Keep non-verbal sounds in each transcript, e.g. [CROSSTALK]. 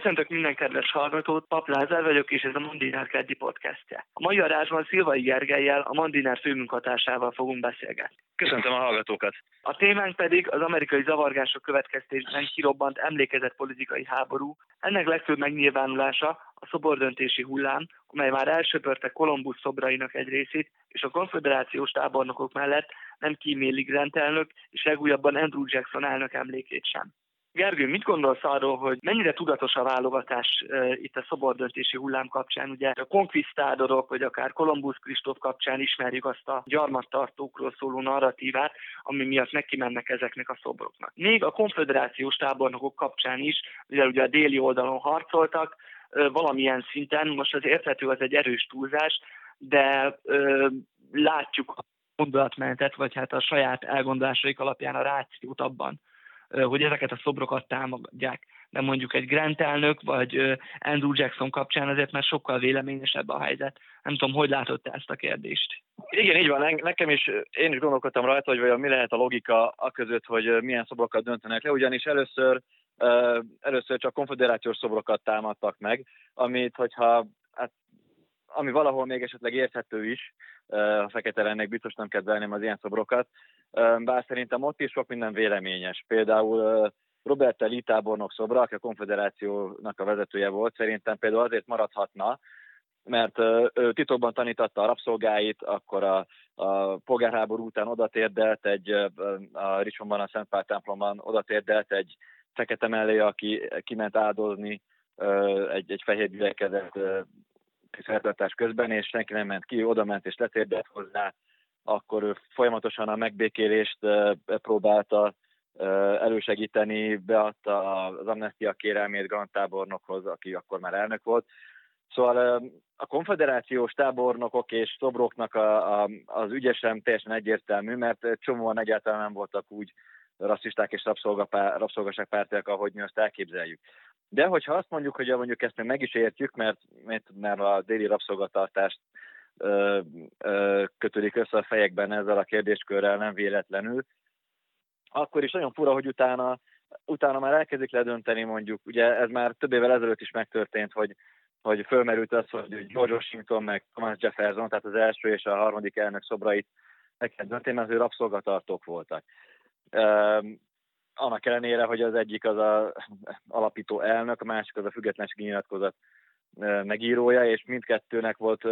Köszöntök minden kedves hallgatót, Pap Lázár vagyok, és ez a Mandinár keddi podcastje. A mai adásban Szilvai Gergelyel, a Mandinár főmunkatársával fogunk beszélgetni. Köszöntöm a hallgatókat! A témánk pedig az amerikai zavargások következtében kirobbant emlékezett politikai háború. Ennek legfőbb megnyilvánulása a szobordöntési hullám, amely már elsöpörte Kolumbusz szobrainak egy részét, és a konfederációs tábornokok mellett nem kíméli Grant elnök, és legújabban Andrew Jackson elnök emlékét sem. Gergő, mit gondolsz arról, hogy mennyire tudatos a válogatás uh, itt a szobordöntési hullám kapcsán? Ugye a konkvisztádorok, vagy akár Kolumbusz Kristóf kapcsán ismerjük azt a gyarmattartókról szóló narratívát, ami miatt neki mennek ezeknek a szobroknak. Még a konfederációs tábornokok kapcsán is, ugye, ugye a déli oldalon harcoltak, uh, valamilyen szinten, most az érthető, az egy erős túlzás, de uh, látjuk a gondolatmenetet, vagy hát a saját elgondolásaik alapján a rációt abban, hogy ezeket a szobrokat támogatják. De mondjuk egy Grant elnök, vagy Andrew Jackson kapcsán azért már sokkal véleményesebb a helyzet. Nem tudom, hogy látod te ezt a kérdést? Igen, így van. Nekem is, én is gondolkodtam rajta, hogy vajon mi lehet a logika a között, hogy milyen szobrokat döntenek le, ugyanis először először csak konfederációs szobrokat támadtak meg, amit, hogyha hát, ami valahol még esetleg érthető is, a fekete lennek biztos nem kedvelném az ilyen szobrokat, bár szerintem ott is sok minden véleményes. Például Robert Lee tábornok szobra, aki a konfederációnak a vezetője volt, szerintem például azért maradhatna, mert ő titokban tanította a rabszolgáit, akkor a, a polgárháború után odatérdelt egy, a Richmondban, a Szent templomban odatérdelt egy fekete mellé, aki kiment áldozni egy, egy fehér gyülekezet szertartás közben, és senki nem ment ki, oda ment és letérdelt hozzá, akkor ő folyamatosan a megbékélést próbálta elősegíteni, beadta az amnestia kérelmét Grant tábornokhoz, aki akkor már elnök volt. Szóval a konfederációs tábornokok és szobroknak a, a, az ügyesem teljesen egyértelmű, mert csomóan egyáltalán nem voltak úgy rasszisták és rabszolgaság pártiak, ahogy mi azt elképzeljük. De hogyha azt mondjuk, hogy mondjuk ezt meg is értjük, mert, mert a déli rabszolgatartást ö, ö, kötődik össze a fejekben ezzel a kérdéskörrel nem véletlenül, akkor is nagyon fura, hogy utána, utána már elkezdik ledönteni mondjuk, ugye ez már több évvel ezelőtt is megtörtént, hogy, hogy fölmerült az, hogy George Washington meg Thomas Jefferson, tehát az első és a harmadik elnök szobrait meg kell dönteni, mert ő rabszolgatartók voltak annak ellenére, hogy az egyik az a alapító elnök, a másik az a függetlenségi nyilatkozat megírója, és mindkettőnek volt,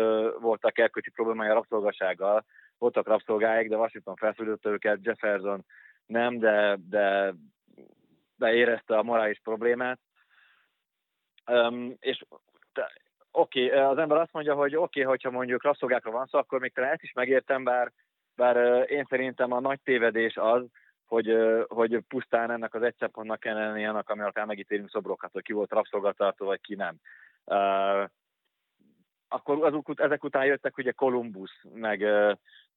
voltak elköcsi problémája rabszolgasággal. Voltak rabszolgáik, de Washington felszólította őket, Jefferson nem, de, de, de érezte a morális problémát. Um, és oké, okay, az ember azt mondja, hogy oké, okay, hogyha mondjuk rabszolgákra van szó, akkor még talán ezt is megértem, bár, bár én szerintem a nagy tévedés az, hogy, hogy pusztán ennek az egy szempontnak kell lenni annak, ami alapján megítélünk szobrokat, hogy ki volt rabszolgatartó, vagy ki nem. Uh, akkor azok, ezek után jöttek ugye Kolumbusz, meg,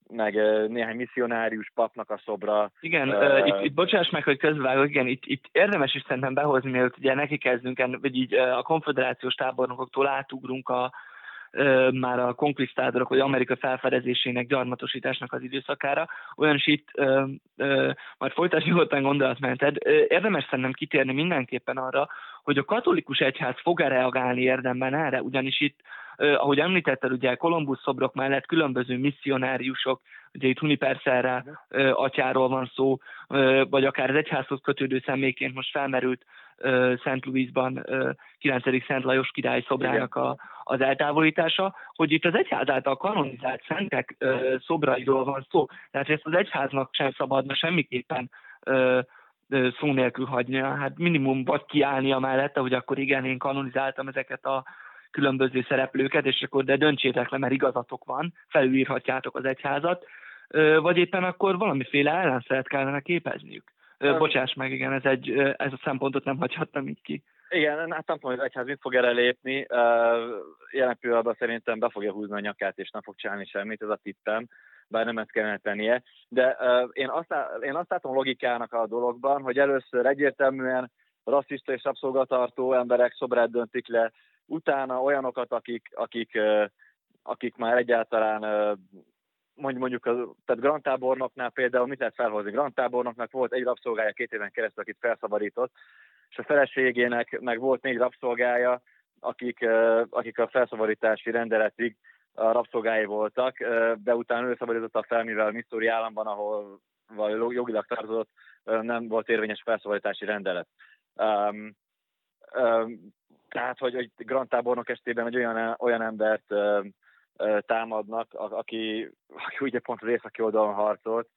meg néhány misszionárius papnak a szobra. Igen, uh, itt, itt bocsáss meg, hogy közvágok, igen, itt, itt érdemes is szerintem behozni, mielőtt ugye neki kezdünk, vagy így a konfederációs tábornokoktól átugrunk a, már a konkvisztádorok, vagy Amerika felfedezésének, gyarmatosításnak az időszakára, olyan is itt majd folytatni nyugodtan gondolatmented. Érdemes szerintem kitérni mindenképpen arra, hogy a katolikus egyház fog-e reagálni érdemben erre, ugyanis itt ahogy említetted, ugye Kolumbusz szobrok mellett különböző misszionáriusok, ugye itt Huniperszerre atyáról van szó, vagy akár az egyházhoz kötődő személyként most felmerült Szent Louisban 9. Szent Lajos király szobrának a, az eltávolítása, hogy itt az egyház által kanonizált szentek szobrairól van szó. Tehát ezt az egyháznak sem szabadna semmiképpen szó nélkül hagynia. Hát minimum vagy kiállnia mellette, hogy akkor igen, én kanonizáltam ezeket a különböző szereplőket, és akkor de döntsétek le, mert igazatok van, felülírhatjátok az egyházat, vagy éppen akkor valamiféle ellenszeret kellene képezniük. Bocsáss meg, igen, ez, egy, ez a szempontot nem hagyhattam így ki. Igen, hát nem tudom, hogy az egyház mit fog erre lépni. Jelen pillanatban szerintem be fogja húzni a nyakát, és nem fog csinálni semmit, ez a tippem, bár nem ezt kellene tennie. De én azt, én azt látom logikának a dologban, hogy először egyértelműen rasszista és rabszolgatartó emberek szobrát döntik le, utána olyanokat, akik, akik, akik már egyáltalán mondjuk, tehát Grand Tábornoknál például mit lehet felhozni? Grand Tábornoknak volt egy rabszolgája két éven keresztül, akit felszabadított, és a feleségének meg volt négy rabszolgája, akik, akik a felszabadítási rendeletig a rabszolgái voltak, de utána ő szabadította fel, mivel a Missouri államban, ahol jogilag tartozott, nem volt érvényes felszabadítási rendelet. Um, um, tehát, hogy, hogy Grant tábornok estében egy olyan, olyan embert um, támadnak, aki, aki ugye pont az északi oldalon harcolt,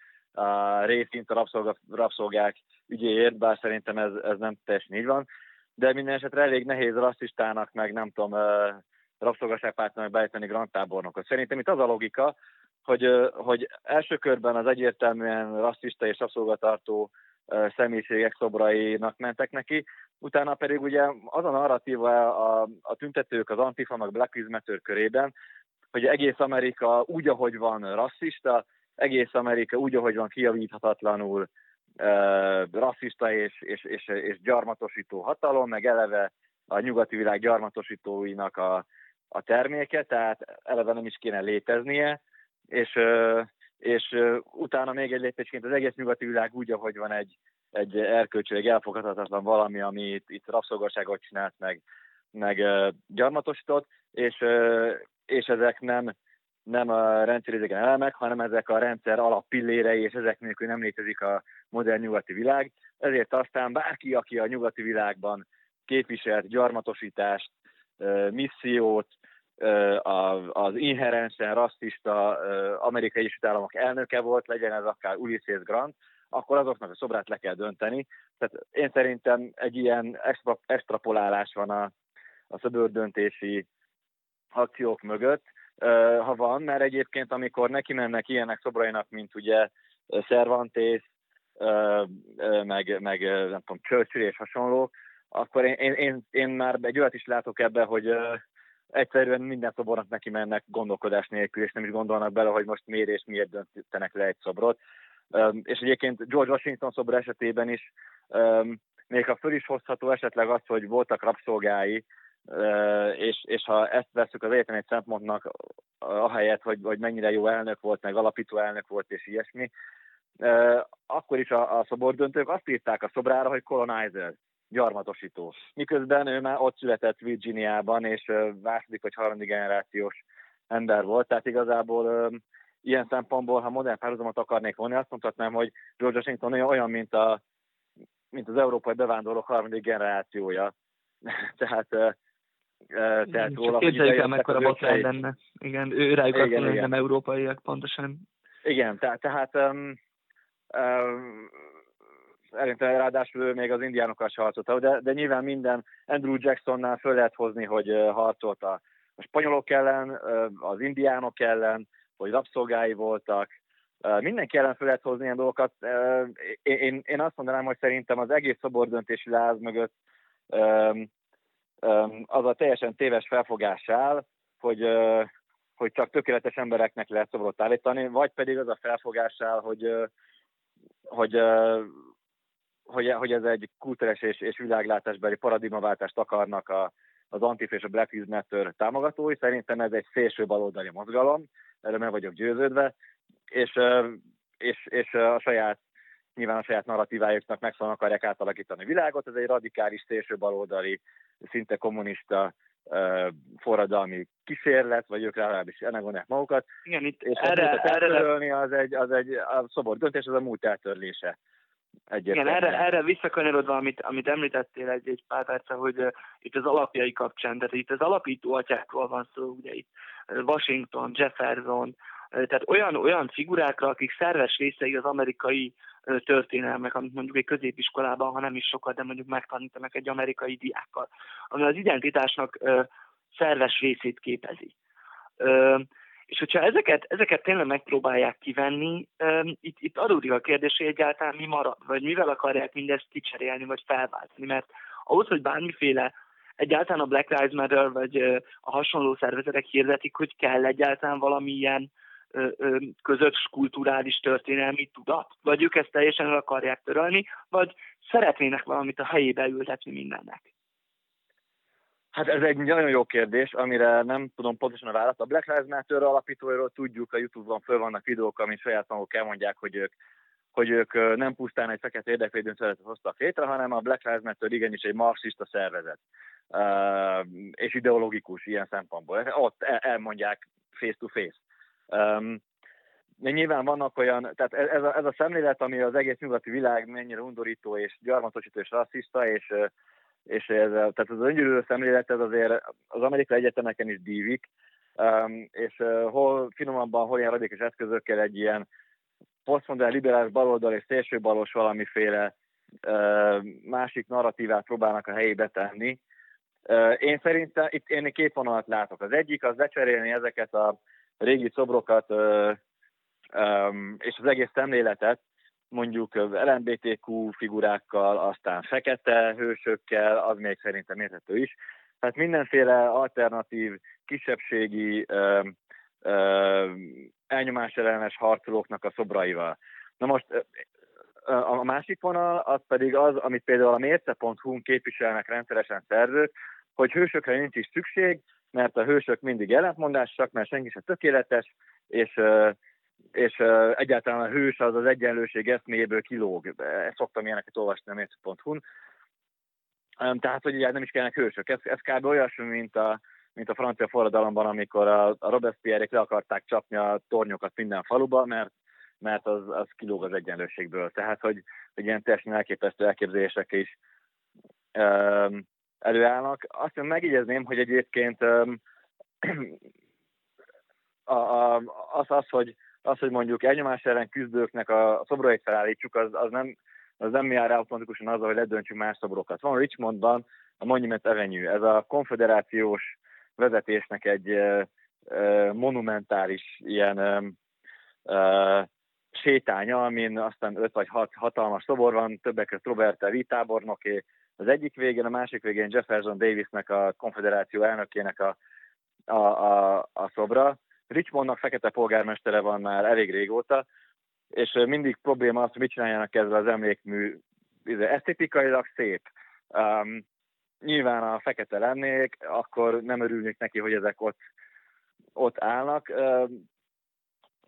részint a rabszolga, rabszolgák ügyéért, bár szerintem ez, ez nem teljesen így van, de minden esetre elég nehéz rasszistának, meg nem tudom, rabszolgaságpártnak beállítani Grant tábornokot. Szerintem itt az a logika, hogy, hogy első körben az egyértelműen rasszista és rabszolgatartó személyiségek szobrainak mentek neki, utána pedig ugye az a narratíva a, a tüntetők, az Antifa, meg Black Lives Matter körében, hogy egész Amerika úgy, ahogy van rasszista, egész Amerika úgy, ahogy van kiavíthatatlanul rasszista és, és, és, és gyarmatosító hatalom, meg eleve a nyugati világ gyarmatosítóinak a, a terméke, tehát eleve nem is kéne léteznie, és, és utána még egy lépésként az egész nyugati világ úgy, ahogy van egy, egy erkölcsileg elfogadhatatlan valami, ami itt, itt rabszolgaságot csinált, meg, meg gyarmatosított, és, és ezek nem, nem a rendszeridegen elemek, hanem ezek a rendszer alappillérei, és ezek nélkül nem létezik a modern nyugati világ. Ezért aztán bárki, aki a nyugati világban képviselt gyarmatosítást, missziót, az inherensen rasszista amerikai Egyesült Államok elnöke volt, legyen ez akár Ulysses Grant, akkor azoknak a szobrát le kell dönteni. Tehát én szerintem egy ilyen extra, extrapolálás van a, a szöbördöntési akciók mögött, ha van, mert egyébként amikor neki mennek ilyenek szobrainak, mint ugye Cervantes, meg, meg nem tudom, Churchill és hasonló, akkor én, én, én már egy olyat is látok ebbe, hogy egyszerűen minden szobornak neki mennek gondolkodás nélkül, és nem is gondolnak bele, hogy most miért és miért döntenek le egy szobrot. És egyébként George Washington szobor esetében is, még ha föl is hozható esetleg az, hogy voltak rabszolgái, és, és ha ezt veszük az egyetlen egy szempontnak, ahelyett, hogy, hogy mennyire jó elnök volt, meg alapító elnök volt, és ilyesmi, akkor is a, a szobordöntők azt írták a szobrára, hogy colonizer gyarmatosító. Miközben ő már ott született Virginiában, és második vagy harmadik generációs ember volt, tehát igazából ilyen szempontból, ha modern párhuzamot akarnék vonni, azt mondhatnám, hogy George Washington olyan, mint, a, mint az európai bevándorlók harmadik generációja. [LAUGHS] tehát tehát róla, képzeljük el, mekkora botrány lenne. Igen, ő rájuk azt mondja, hogy nem európaiak, pontosan. Igen, tehát, tehát um, um, Szerintem ráadásul még az indiánokkal se harcolta, de, de nyilván minden Andrew Jacksonnál föl lehet hozni, hogy harcolt a, a spanyolok ellen, az indiánok ellen, hogy rabszolgái voltak, mindenki ellen föl lehet hozni ilyen dolgokat. Én, én azt mondanám, hogy szerintem az egész szobordöntési láz mögött az a teljesen téves felfogás áll, hogy, hogy csak tökéletes embereknek lehet szobrot állítani, vagy pedig az a felfogás áll, hogy, hogy hogy, hogy ez egy kultúrás és, és világlátásbeli paradigmaváltást akarnak a, az Antif és a Black Lives Matter támogatói. Szerintem ez egy szélső baloldali mozgalom, erre meg vagyok győződve, és, és, és a saját nyilván a saját narratívájuknak meg akarják átalakítani a világot, ez egy radikális szélső baloldali, szinte kommunista forradalmi kísérlet, vagy ők legalábbis ennek gondolják magukat. Igen, itt és erre, erre... az egy, az egy a szobor döntés, az a múlt eltörlése. Igen, erre, erre visszakanyarodva, amit, amit említettél egy, egy pár perce, hogy uh, itt az alapjai kapcsán, tehát itt az alapító atyákról van szó, ugye itt Washington, Jefferson, uh, tehát olyan, olyan figurákra, akik szerves részei az amerikai történelmek, amit mondjuk egy középiskolában, ha nem is sokat, de mondjuk megtanítanak egy amerikai diákkal, ami az identitásnak szerves részét képezi. És hogyha ezeket, ezeket tényleg megpróbálják kivenni, itt, itt adódik a kérdés, hogy egyáltalán mi marad, vagy mivel akarják mindezt kicserélni, vagy felváltani, mert ahhoz, hogy bármiféle egyáltalán a Black Lives Matter, vagy a hasonló szervezetek hirdetik, hogy kell egyáltalán valamilyen közös kulturális történelmi tudat, vagy ők ezt teljesen el akarják törölni, vagy szeretnének valamit a helyébe ültetni mindennek. Hát ez egy nagyon jó kérdés, amire nem tudom pontosan a választ. A Black Lives Matter alapítóiról tudjuk, a Youtube-on föl vannak videók, amit saját maguk elmondják, hogy ők hogy ők nem pusztán egy fekete érdekvédőn szeretet hoztak létre, hanem a Black Lives Matter igenis egy marxista szervezet, és ideológikus ilyen szempontból. Ott elmondják face to face. De nyilván vannak olyan, tehát ez a, ez a szemlélet, ami az egész nyugati világ mennyire undorító és gyarmatosító és rasszista, és, és ez, tehát az öngyűlölő szemlélet ez azért az amerikai egyetemeken is dívik, és hol finomabban, hol ilyen radikális eszközökkel egy ilyen posztmodern liberális baloldal és szélsőbalos valamiféle másik narratívát próbálnak a helyébe tenni. Én szerintem itt én két vonalat látok. Az egyik az lecserélni ezeket a régi szobrokat és az egész szemléletet mondjuk LMBTQ figurákkal, aztán fekete hősökkel, az még szerintem érthető is. Tehát mindenféle alternatív, kisebbségi, elnyomás ellenes harcolóknak a szobraival. Na most a másik vonal az pedig az, amit például a mérce.hu képviselnek rendszeresen szerzők, hogy hősökre nincs is szükség, mert a hősök mindig ellentmondásak, mert senki sem tökéletes, és, és egyáltalán a hős az az egyenlőség eszméből kilóg. Szoktam ilyeneket olvasni a mérce.hu-n. Tehát, hogy ugye nem is kellene hősök. Ez, ez kb. olyasmi, mint a, mint a francia forradalomban, amikor a, a Robespierre-ék le akarták csapni a tornyokat minden faluba, mert, mert az, az kilóg az egyenlőségből. Tehát, hogy, hogy ilyen teljesen elképesztő elképzelések is um, előállnak. Azt megjegyezném, hogy egyébként [CLEARS THROAT] a, a, az, az, hogy, az, hogy mondjuk elnyomás ellen küzdőknek a, szobrait felállítsuk, az, az nem az nem jár automatikusan azzal, hogy ledöntsünk más szobrokat. Van Richmondban a Monument Avenue, ez a konfederációs vezetésnek egy monumentális ilyen sétánya, amin aztán öt vagy hat hatalmas szobor van, többek között Robert Lee az egyik végén, a másik végén Jefferson Davisnek, a konfederáció elnökének a, a, a, a szobra. Richmondnak fekete polgármestere van már elég régóta, és mindig probléma az, hogy mit csináljanak ezzel az emlékmű. Esztétikailag szép. Um, nyilván a fekete lennék, akkor nem örülnék neki, hogy ezek ott, ott állnak,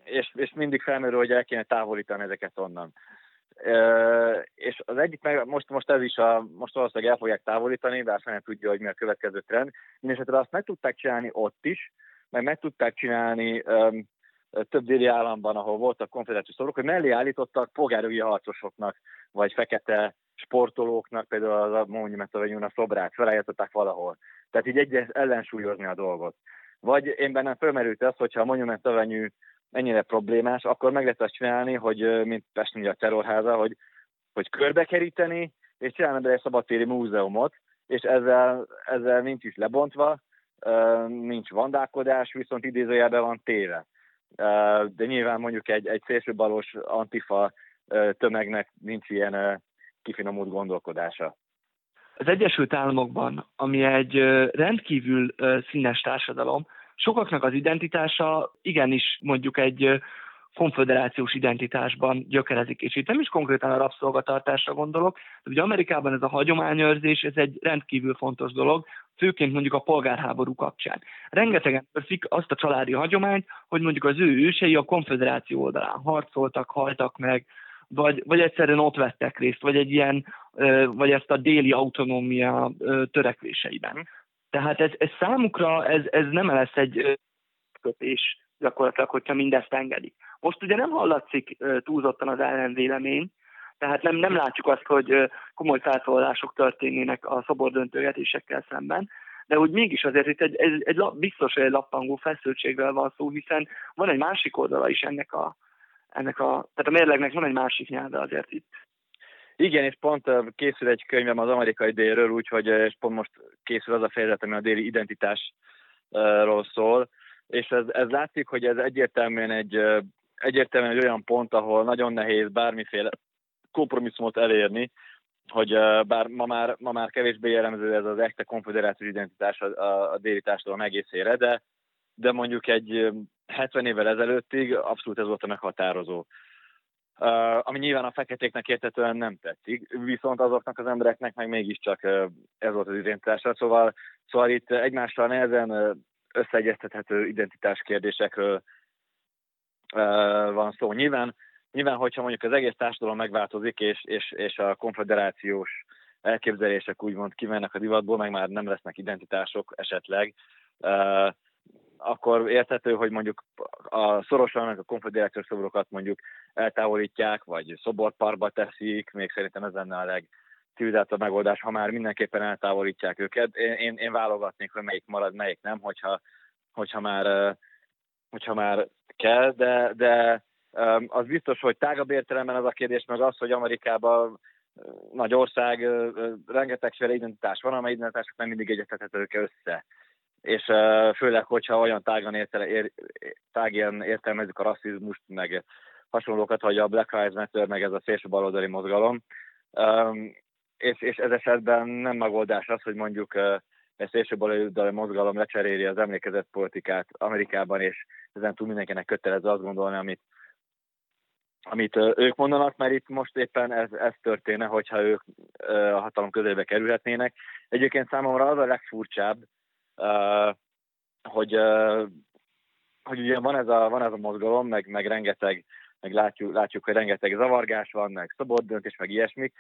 és, és mindig felmerül, hogy el kéne távolítani ezeket onnan. És az egyik, meg most, most ez is a, most valószínűleg el fogják távolítani, de azt nem tudja, hogy mi a következő trend. Mindenesetre azt meg tudták csinálni ott is, meg meg tudták csinálni um, több déli államban, ahol voltak konfederációs szobrok, hogy mellé állítottak polgárjogi harcosoknak, vagy fekete sportolóknak, például az a Monument a szobrát felállították valahol. Tehát így egy ellensúlyozni a dolgot. Vagy én bennem fölmerült az, hogyha a Monument Avenue ennyire problémás, akkor meg lehet azt csinálni, hogy mint Pest a terrorháza, hogy, hogy körbekeríteni, és csinálni egy szabadtéri múzeumot, és ezzel, ezzel nincs is lebontva, nincs vandálkodás, viszont idézőjelben van téve. De nyilván mondjuk egy, egy szélsőbalos antifa tömegnek nincs ilyen kifinomult gondolkodása. Az Egyesült Államokban, ami egy rendkívül színes társadalom, sokaknak az identitása igenis mondjuk egy konfederációs identitásban gyökerezik, és itt nem is konkrétan a rabszolgatartásra gondolok, de ugye Amerikában ez a hagyományőrzés, ez egy rendkívül fontos dolog, főként mondjuk a polgárháború kapcsán. Rengetegen törszik azt a családi hagyományt, hogy mondjuk az ő ősei a konfederáció oldalán harcoltak, haltak meg, vagy, vagy egyszerűen ott vettek részt, vagy egy ilyen, vagy ezt a déli autonómia törekvéseiben. Tehát ez, ez számukra ez, ez nem lesz egy kötés gyakorlatilag, hogyha mindezt engedik. Most ugye nem hallatszik túlzottan az ellenvélemény, tehát nem, nem látjuk azt, hogy komoly felszólalások történnének a szobordöntögetésekkel szemben, de úgy mégis azért itt egy, egy, egy biztos, hogy egy lappangó feszültségről van szó, hiszen van egy másik oldala is ennek a, ennek a, tehát a mérlegnek van egy másik nyelve azért itt. Igen, és pont készül egy könyvem az amerikai délről, úgyhogy és pont most készül az a fejezet, ami a déli identitásról szól, és ez, ez látszik, hogy ez egyértelműen egy, egyértelműen egy olyan pont, ahol nagyon nehéz bármiféle kompromisszumot elérni, hogy bár ma már, ma már kevésbé jellemző ez az echte konfederációs identitás a, a, a déli társadalom egészére, de, de mondjuk egy 70 évvel ezelőttig abszolút ez volt a meghatározó. Ami nyilván a feketéknek értetően nem tetszik, viszont azoknak az embereknek meg mégiscsak ez volt az identitása. Szóval, szóval itt egymással nehezen összeegyeztethető identitás kérdésekről van szó. Nyilván Nyilván, hogyha mondjuk az egész társadalom megváltozik, és, és, és a konfederációs elképzelések úgymond kimennek a divatból, meg már nem lesznek identitások esetleg, akkor érthető, hogy mondjuk a szorosan a konfederációs szobrokat mondjuk eltávolítják, vagy szoborparkba teszik, még szerintem ez lenne a legcivilizáltabb megoldás, ha már mindenképpen eltávolítják őket. Én, én, én válogatnék, hogy melyik marad, melyik nem, hogyha, hogyha, már, hogyha már kell, de, de az biztos, hogy tágabb értelemben az a kérdés, meg az, hogy Amerikában nagy ország, rengetegféle identitás van, amely identitások nem mindig egyetethetők össze. És főleg, hogyha olyan tágan értele, ér, tágien értelmezik a rasszizmust, meg hasonlókat, hogy a Black Lives Matter, meg ez a szélső baloldali mozgalom. És, és ez esetben nem megoldás az, hogy mondjuk egy szélső baloldali mozgalom lecseréli az emlékezett politikát Amerikában, és ezen túl mindenkinek kötelező azt gondolni, amit amit ők mondanak, mert itt most éppen ez, ez történne, hogyha ők a hatalom közelébe kerülhetnének. Egyébként számomra az a legfurcsább, hogy, hogy ugye van ez a, van ez a mozgalom, meg, meg rengeteg, meg látjuk, látjuk, hogy rengeteg zavargás van, meg szabad döntés, meg ilyesmik,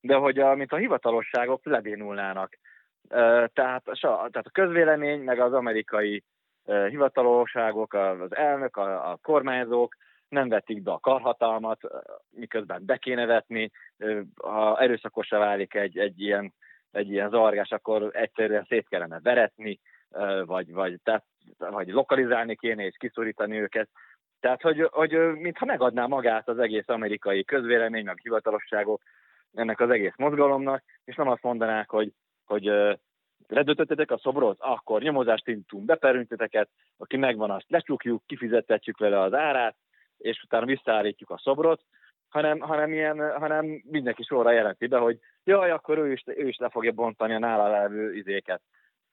de hogy a, mint a hivatalosságok lebénulnának. Tehát, tehát a közvélemény, meg az amerikai hivatalosságok, az elnök, a, a kormányzók, nem vetik be a karhatalmat, miközben be kéne vetni. Ha erőszakosra válik egy, egy ilyen, egy ilyen zavargás, akkor egyszerűen szét kellene veretni, vagy, vagy, tehát, vagy lokalizálni kéne és kiszorítani őket. Tehát, hogy, hogy mintha megadná magát az egész amerikai közvélemény, meg hivatalosságok ennek az egész mozgalomnak, és nem azt mondanák, hogy, hogy ledöntöttetek a szobrot, akkor nyomozást indítunk, beperünteteket, aki megvan, azt lecsukjuk, kifizettetjük vele az árát, és utána visszaállítjuk a szobrot, hanem, hanem, ilyen, hanem mindenki sorra jelenti be, hogy jaj, akkor ő is, ő is le fogja bontani a nála levő izéket.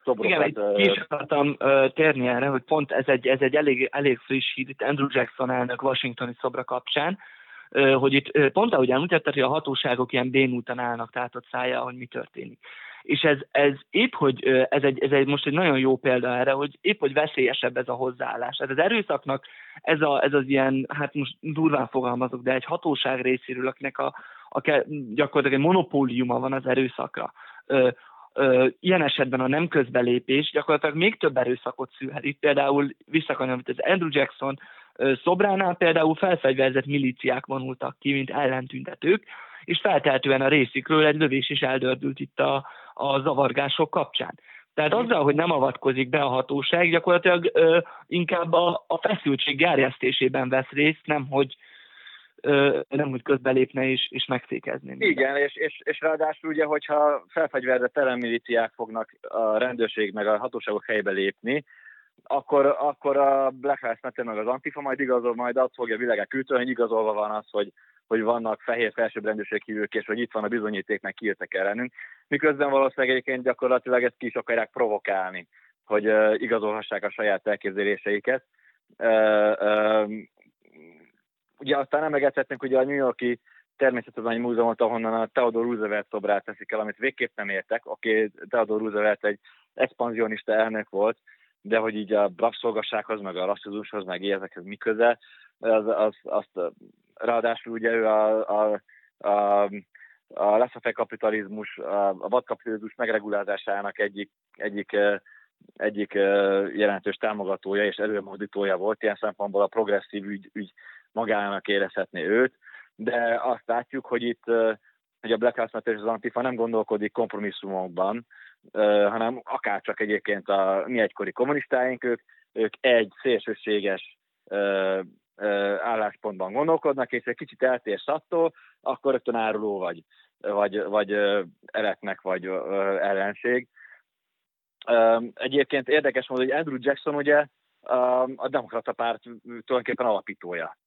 Szobrokat. Igen, ki is akartam uh, térni erre, hogy pont ez egy, ez egy elég, elég friss hír, itt Andrew Jackson elnök washingtoni szobra kapcsán, uh, hogy itt uh, pont ahogy említetted, hogy a hatóságok ilyen bénúton állnak, tehát ott szája, hogy mi történik. És ez, ez épp, hogy ez egy, ez egy most egy nagyon jó példa erre, hogy épp, hogy veszélyesebb ez a hozzáállás. Tehát az erőszaknak ez, a, ez az ilyen, hát most durván fogalmazok, de egy hatóság részéről, akinek a, a gyakorlatilag egy monopóliuma van az erőszakra. Ö, ö, ilyen esetben a nem közbelépés gyakorlatilag még több erőszakot szülhet. Itt például visszakanyarodott az Andrew Jackson szobránál például felfegyverzett milíciák vonultak ki, mint ellentüntetők, és feltehetően a részükről egy lövés is eldördült itt a, a zavargások kapcsán. Tehát azzal, hogy nem avatkozik be a hatóság, gyakorlatilag ö, inkább a, a feszültség gerjesztésében vesz részt, nem hogy, ö, nem hogy közbelépne és, és megfékezni. Igen, és, és, és ráadásul ugye, hogyha felfegyverzett ellenmilíciák fognak a rendőrség meg a hatóságok helybe lépni, akkor, akkor a Black Lives Matter meg az Antifa majd igazol, majd azt fogja világák küldeni, hogy igazolva van az, hogy hogy vannak fehér felsőbbrendűséghívők, és hogy itt van a bizonyíték, meg kiírtak ellenünk. Miközben valószínűleg egyébként gyakorlatilag ezt ki is akarják provokálni, hogy uh, igazolhassák a saját elképzeléseiket. Uh, ugye aztán emlegethetnénk ugye a New Yorki Természettudományi Múzeumot, ahonnan a Theodore Roosevelt szobrát teszik el, amit végképp nem értek. Okay, Theodore Roosevelt egy expanzionista elnök volt, de hogy így a rabszolgassághoz, meg a rasszizmushoz, meg ezekhez mi köze, az, az, azt ráadásul ugye ő a, a, a, a leszafek kapitalizmus, a, a vadkapitalizmus megregulázásának egyik, egyik, egyik jelentős támogatója és előmozdítója volt, ilyen szempontból a progresszív ügy, ügy magának érezhetné őt, de azt látjuk, hogy itt hogy a Black House Matter és az Antifa nem gondolkodik kompromisszumokban, hanem akár csak egyébként a mi egykori kommunistáink, ők, ők egy szélsőséges álláspontban gondolkodnak, és egy kicsit eltérsz attól, akkor rögtön áruló vagy, vagy, vagy eretnek, vagy ellenség. Egyébként érdekes módon, hogy Andrew Jackson ugye a demokrata párt tulajdonképpen alapítója.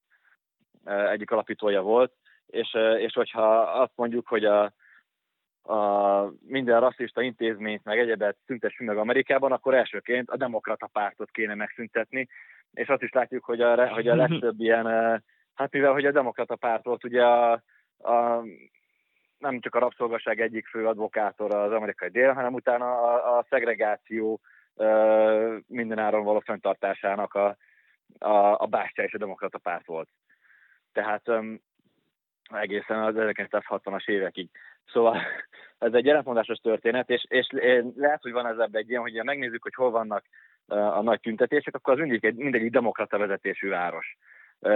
Egyik alapítója volt, és, és hogyha azt mondjuk, hogy a, a minden rasszista intézményt, meg egyebet szüntessünk meg Amerikában, akkor elsőként a demokrata pártot kéne megszüntetni, és azt is látjuk, hogy a, hogy a legtöbb [LAUGHS] ilyen, hát mivel hogy a demokrata párt volt ugye a, a nem csak a rabszolgaság egyik fő advokátora az amerikai dél, hanem utána a, a szegregáció mindenáron való fenntartásának a, a, a bástya és a demokrata párt volt. Tehát um, egészen az 1960-as évekig. Szóval [LAUGHS] ez egy ellentmondásos történet, és, és lehet, hogy van ez ebben egy ilyen, hogy megnézzük, hogy hol vannak a nagy tüntetések, akkor az mindig egy, mindegyik demokrata vezetésű város.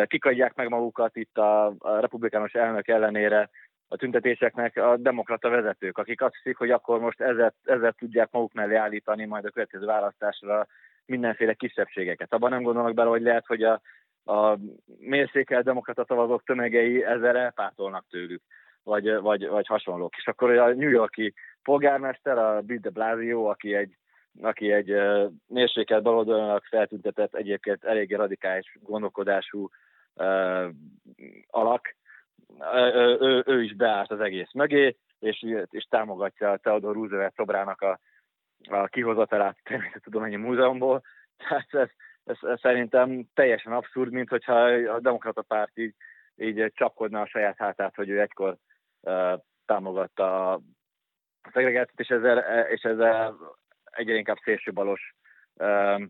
Kik adják meg magukat itt a, a republikánus elnök ellenére a tüntetéseknek a demokrata vezetők, akik azt hiszik, hogy akkor most ezzel, ezzel tudják maguk mellé állítani majd a következő választásra mindenféle kisebbségeket. Abban nem gondolnak bele, hogy lehet, hogy a, a mérsékelt demokrata szavazók tömegei ezzel elpártolnak tőlük, vagy, vagy, vagy hasonlók. És akkor a New Yorki polgármester, a Bill de Blasio, aki egy, aki egy mérsékelt baloldalnak feltüntetett egyébként eléggé radikális gondolkodású alak, ő, ő, ő is beállt az egész mögé, és, és támogatja a Theodore Roosevelt szobrának a, a kihozatalát a Természettudományi Múzeumból. Tehát ez, ez, szerintem teljesen abszurd, mint hogyha a demokrata párt így, így csapkodna a saját hátát, hogy ő egykor uh, támogatta a szegregációt, és ezzel, és ezzel egyre inkább szélsőbalos uh,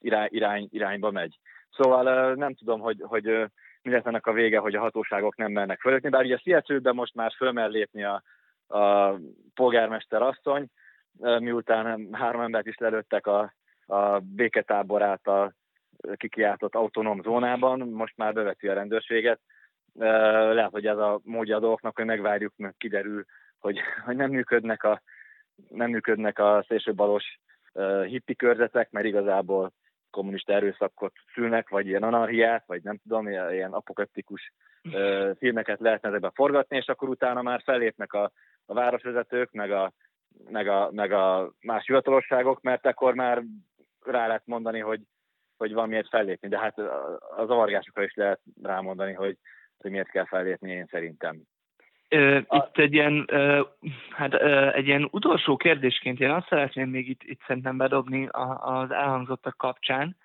irány, irány, irányba megy. Szóval uh, nem tudom, hogy, hogy uh, mi lesz ennek a vége, hogy a hatóságok nem mennek fölötni, bár ugye seattle most már fölmer lépni a, a polgármester asszony, miután három embert is lelőttek a, a béketábor által kikiáltott autonóm zónában, most már beveti a rendőrséget. Lehet, hogy ez a módja a dolgoknak, hogy megvárjuk, mert kiderül, hogy, hogy nem működnek a, nem működnek a szélsőbalos hippi körzetek, mert igazából kommunista erőszakot szülnek, vagy ilyen anarhiát, vagy nem tudom, ilyen apokaliptikus filmeket lehetne ezekbe forgatni, és akkor utána már fellépnek a, a városvezetők, meg a, meg, a, meg a más hivatalosságok, mert akkor már rá lehet mondani, hogy, hogy van miért fellépni, de hát az avargásokra is lehet rámondani, hogy, hogy miért kell fellépni, én szerintem. Itt egy ilyen, hát egy ilyen utolsó kérdésként én azt szeretném még itt, itt szerintem bedobni az elhangzottak kapcsán,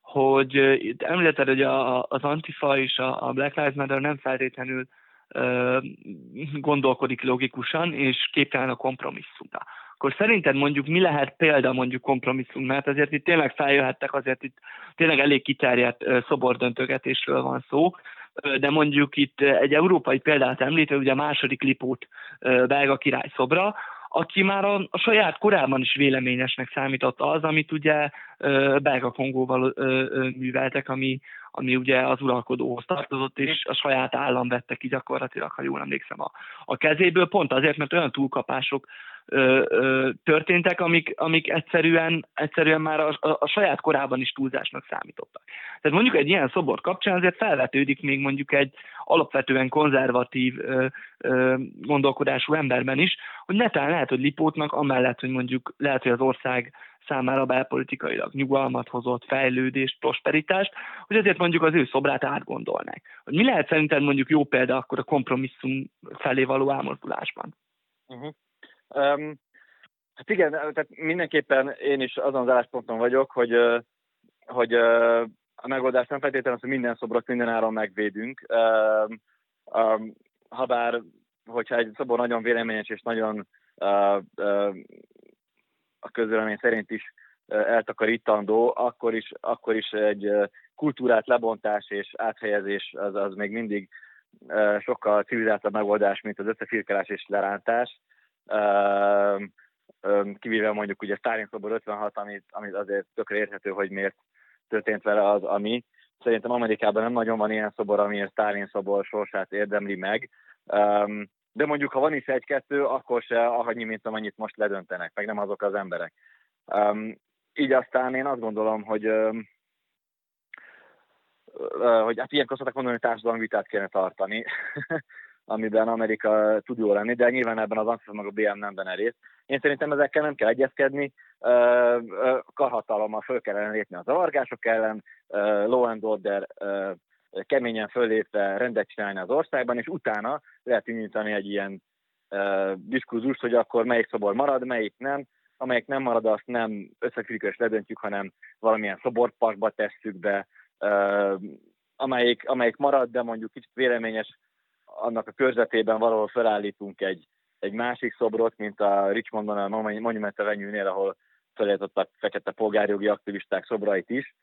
hogy itt említetted, hogy a, az Antifa és a Black Lives Matter nem feltétlenül gondolkodik logikusan, és képtelen a kompromisszumra. Akkor szerinted mondjuk mi lehet példa mondjuk kompromisszum, mert azért itt tényleg feljöhettek, azért itt tényleg elég kiterjedt szobordöntögetésről van szó, de mondjuk itt egy európai példát említve, ugye a második Lipót belga király szobra, aki már a, a saját korában is véleményesnek számított az, amit ugye belga Kongóval műveltek, ami, ami ugye az uralkodóhoz tartozott, és a saját állam vette ki gyakorlatilag, ha jól emlékszem, a, a kezéből, pont azért, mert olyan túlkapások történtek, amik, amik egyszerűen, egyszerűen már a, a, a saját korában is túlzásnak számítottak. Tehát mondjuk egy ilyen szobor kapcsán azért felvetődik még mondjuk egy alapvetően konzervatív ö, ö, gondolkodású emberben is, hogy netán lehet, hogy Lipótnak amellett, hogy mondjuk lehet, hogy az ország számára belpolitikailag nyugalmat hozott, fejlődést, prosperitást, hogy ezért mondjuk az ő szobrát átgondolnák. Hogy mi lehet szerinted mondjuk jó példa akkor a kompromisszum felé való elmozdulásban? Uh-huh. Um, hát igen, tehát mindenképpen én is azon az állásponton vagyok, hogy, hogy a megoldás nem feltétlenül az, hogy minden szobrot minden áron megvédünk. Um, um, habár, hogyha egy szobor nagyon véleményes és nagyon uh, uh, a közvélemény szerint is eltakarítandó, akkor is, akkor is egy kultúrát lebontás és áthelyezés az, az még mindig sokkal civilizáltabb megoldás, mint az összefirkálás és lerántás. Kivéve mondjuk ugye Stalin szobor 56, amit, amit azért tökre érthető, hogy miért történt vele az, ami. Szerintem Amerikában nem nagyon van ilyen szobor, ami a Stalin szobor sorsát érdemli meg. De mondjuk, ha van is egy-kettő, akkor se annyi, mint amennyit most ledöntenek, meg nem azok az emberek. Így aztán én azt gondolom, hogy hogy hát ilyenkor szoktak mondani, hogy társadalmi vitát kéne tartani. [LAUGHS] amiben Amerika tud jó lenni, de nyilván ebben az ANSZIS meg a BM nem benne részt. Én szerintem ezekkel nem kell egyezkedni, karhatalommal föl kellene lépni az avargások ellen, law and order keményen föllépve rendet csinálni az országban, és utána lehet indítani egy ilyen diskurzust, hogy akkor melyik szobor marad, melyik nem, amelyik nem marad, azt nem összefüggős ledöntjük, hanem valamilyen szoborparkba tesszük be, amelyik, amelyik marad, de mondjuk kicsit véleményes annak a körzetében valahol felállítunk egy, egy másik szobrot, mint a Richmondon a Monument Avenue-nél, ahol felállítottak fekete polgárjogi aktivisták szobrait is.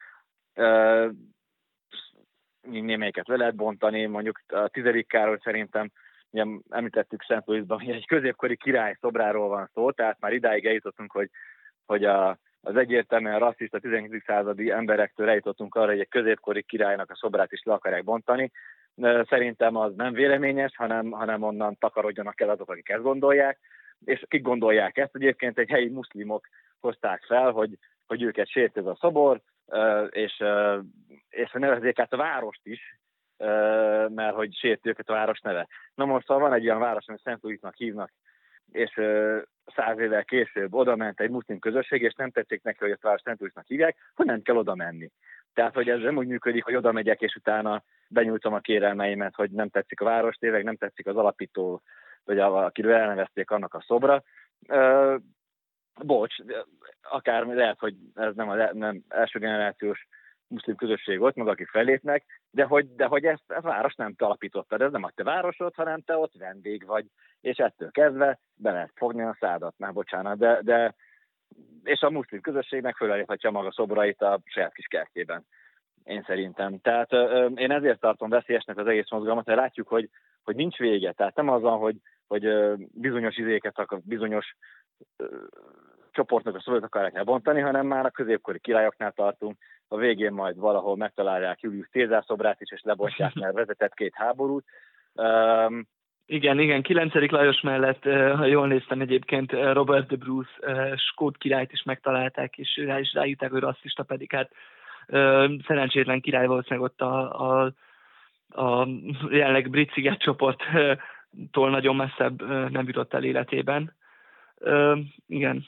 némelyiket le lehet bontani, mondjuk a tizedik Károly szerintem ugye említettük Szent Louisban, hogy egy középkori király szobráról van szó, tehát már idáig eljutottunk, hogy, hogy a, az egyértelműen rasszista 19. századi emberektől eljutottunk arra, hogy egy középkori királynak a szobrát is le akarják bontani. Szerintem az nem véleményes, hanem, hanem onnan takarodjanak el azok, akik ezt gondolják, és kik gondolják ezt. Egyébként egy helyi muszlimok hozták fel, hogy, hogy őket sért ez a szobor, és, és nevezzék át a várost is, mert hogy sért őket a város neve. Na most, ha van egy olyan város, amit Szent Louisnak hívnak, és száz évvel később oda ment egy muszlim közösség, és nem tetszik neki, hogy ezt a város Szent Louisnak hívják, hogy nem kell oda menni. Tehát, hogy ez nem úgy működik, hogy oda megyek, és utána benyújtom a kérelmeimet, hogy nem tetszik a város, tényleg nem tetszik az alapító, vagy akiről elnevezték annak a szobra. Bocs, akár lehet, hogy ez nem a nem első generációs muszlim közösség volt, meg akik fellépnek, de hogy, de hogy ezt a város nem te alapítottad, ez nem a te városod, hanem te ott vendég vagy, és ettől kezdve be lehet fogni a szádat, már bocsánat, de, de és a muszlim közösség meg föleléphetja maga szobrait a saját kis kertjében, én szerintem. Tehát én ezért tartom veszélyesnek az egész mozgalmat, hogy látjuk, hogy, hogy nincs vége. Tehát nem az van, hogy, hogy bizonyos izéket, bizonyos csoportnak a szolgat akarják elbontani, hanem már a középkori királyoknál tartunk, a végén majd valahol megtalálják Julius Cézár szobrát is, és lebontják, mert vezetett két háborút. Um, igen, igen, 9. Lajos mellett, ha jól néztem egyébként, Robert de Bruce, skót királyt is megtalálták, és rá is ráírták, hogy rasszista, pedig hát szerencsétlen király valószínűleg ott a, a, a jelenleg brit csoporttól nagyon messzebb nem jutott el életében. Igen.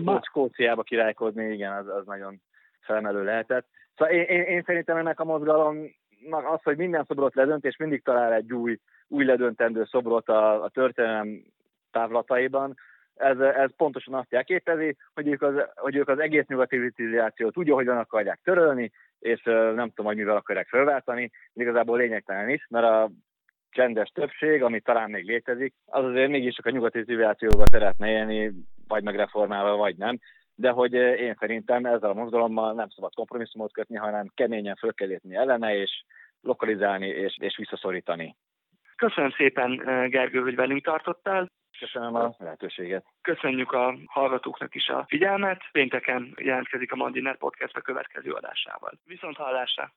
Skót, Skóciába királykodni, igen, az, az nagyon felmelő lehetett. Szóval én, én, én szerintem ennek a mozgalomnak az, hogy minden szobrot ledönt, és mindig talál egy új, új ledöntendő szobrot a, a történelem távlataiban, ez, ez pontosan azt jelképezi, hogy ők az, hogy ők az egész nyugati civilizációt úgy, ahogyan akarják törölni, és nem tudom, hogy mivel akarják felváltani, igazából lényegtelen is, mert a csendes többség, ami talán még létezik, az azért mégis csak a nyugati civilizációba szeretne élni, vagy megreformálva, vagy nem. De hogy én szerintem ezzel a mozgalommal nem szabad kompromisszumot kötni, hanem keményen föl kell lépni ellene, és lokalizálni, és, és visszaszorítani. Köszönöm szépen, Gergő, hogy velünk tartottál. Köszönöm a lehetőséget. Köszönjük a hallgatóknak is a figyelmet. Pénteken jelentkezik a Mandiner Podcast a következő adásával. Viszont hallásra!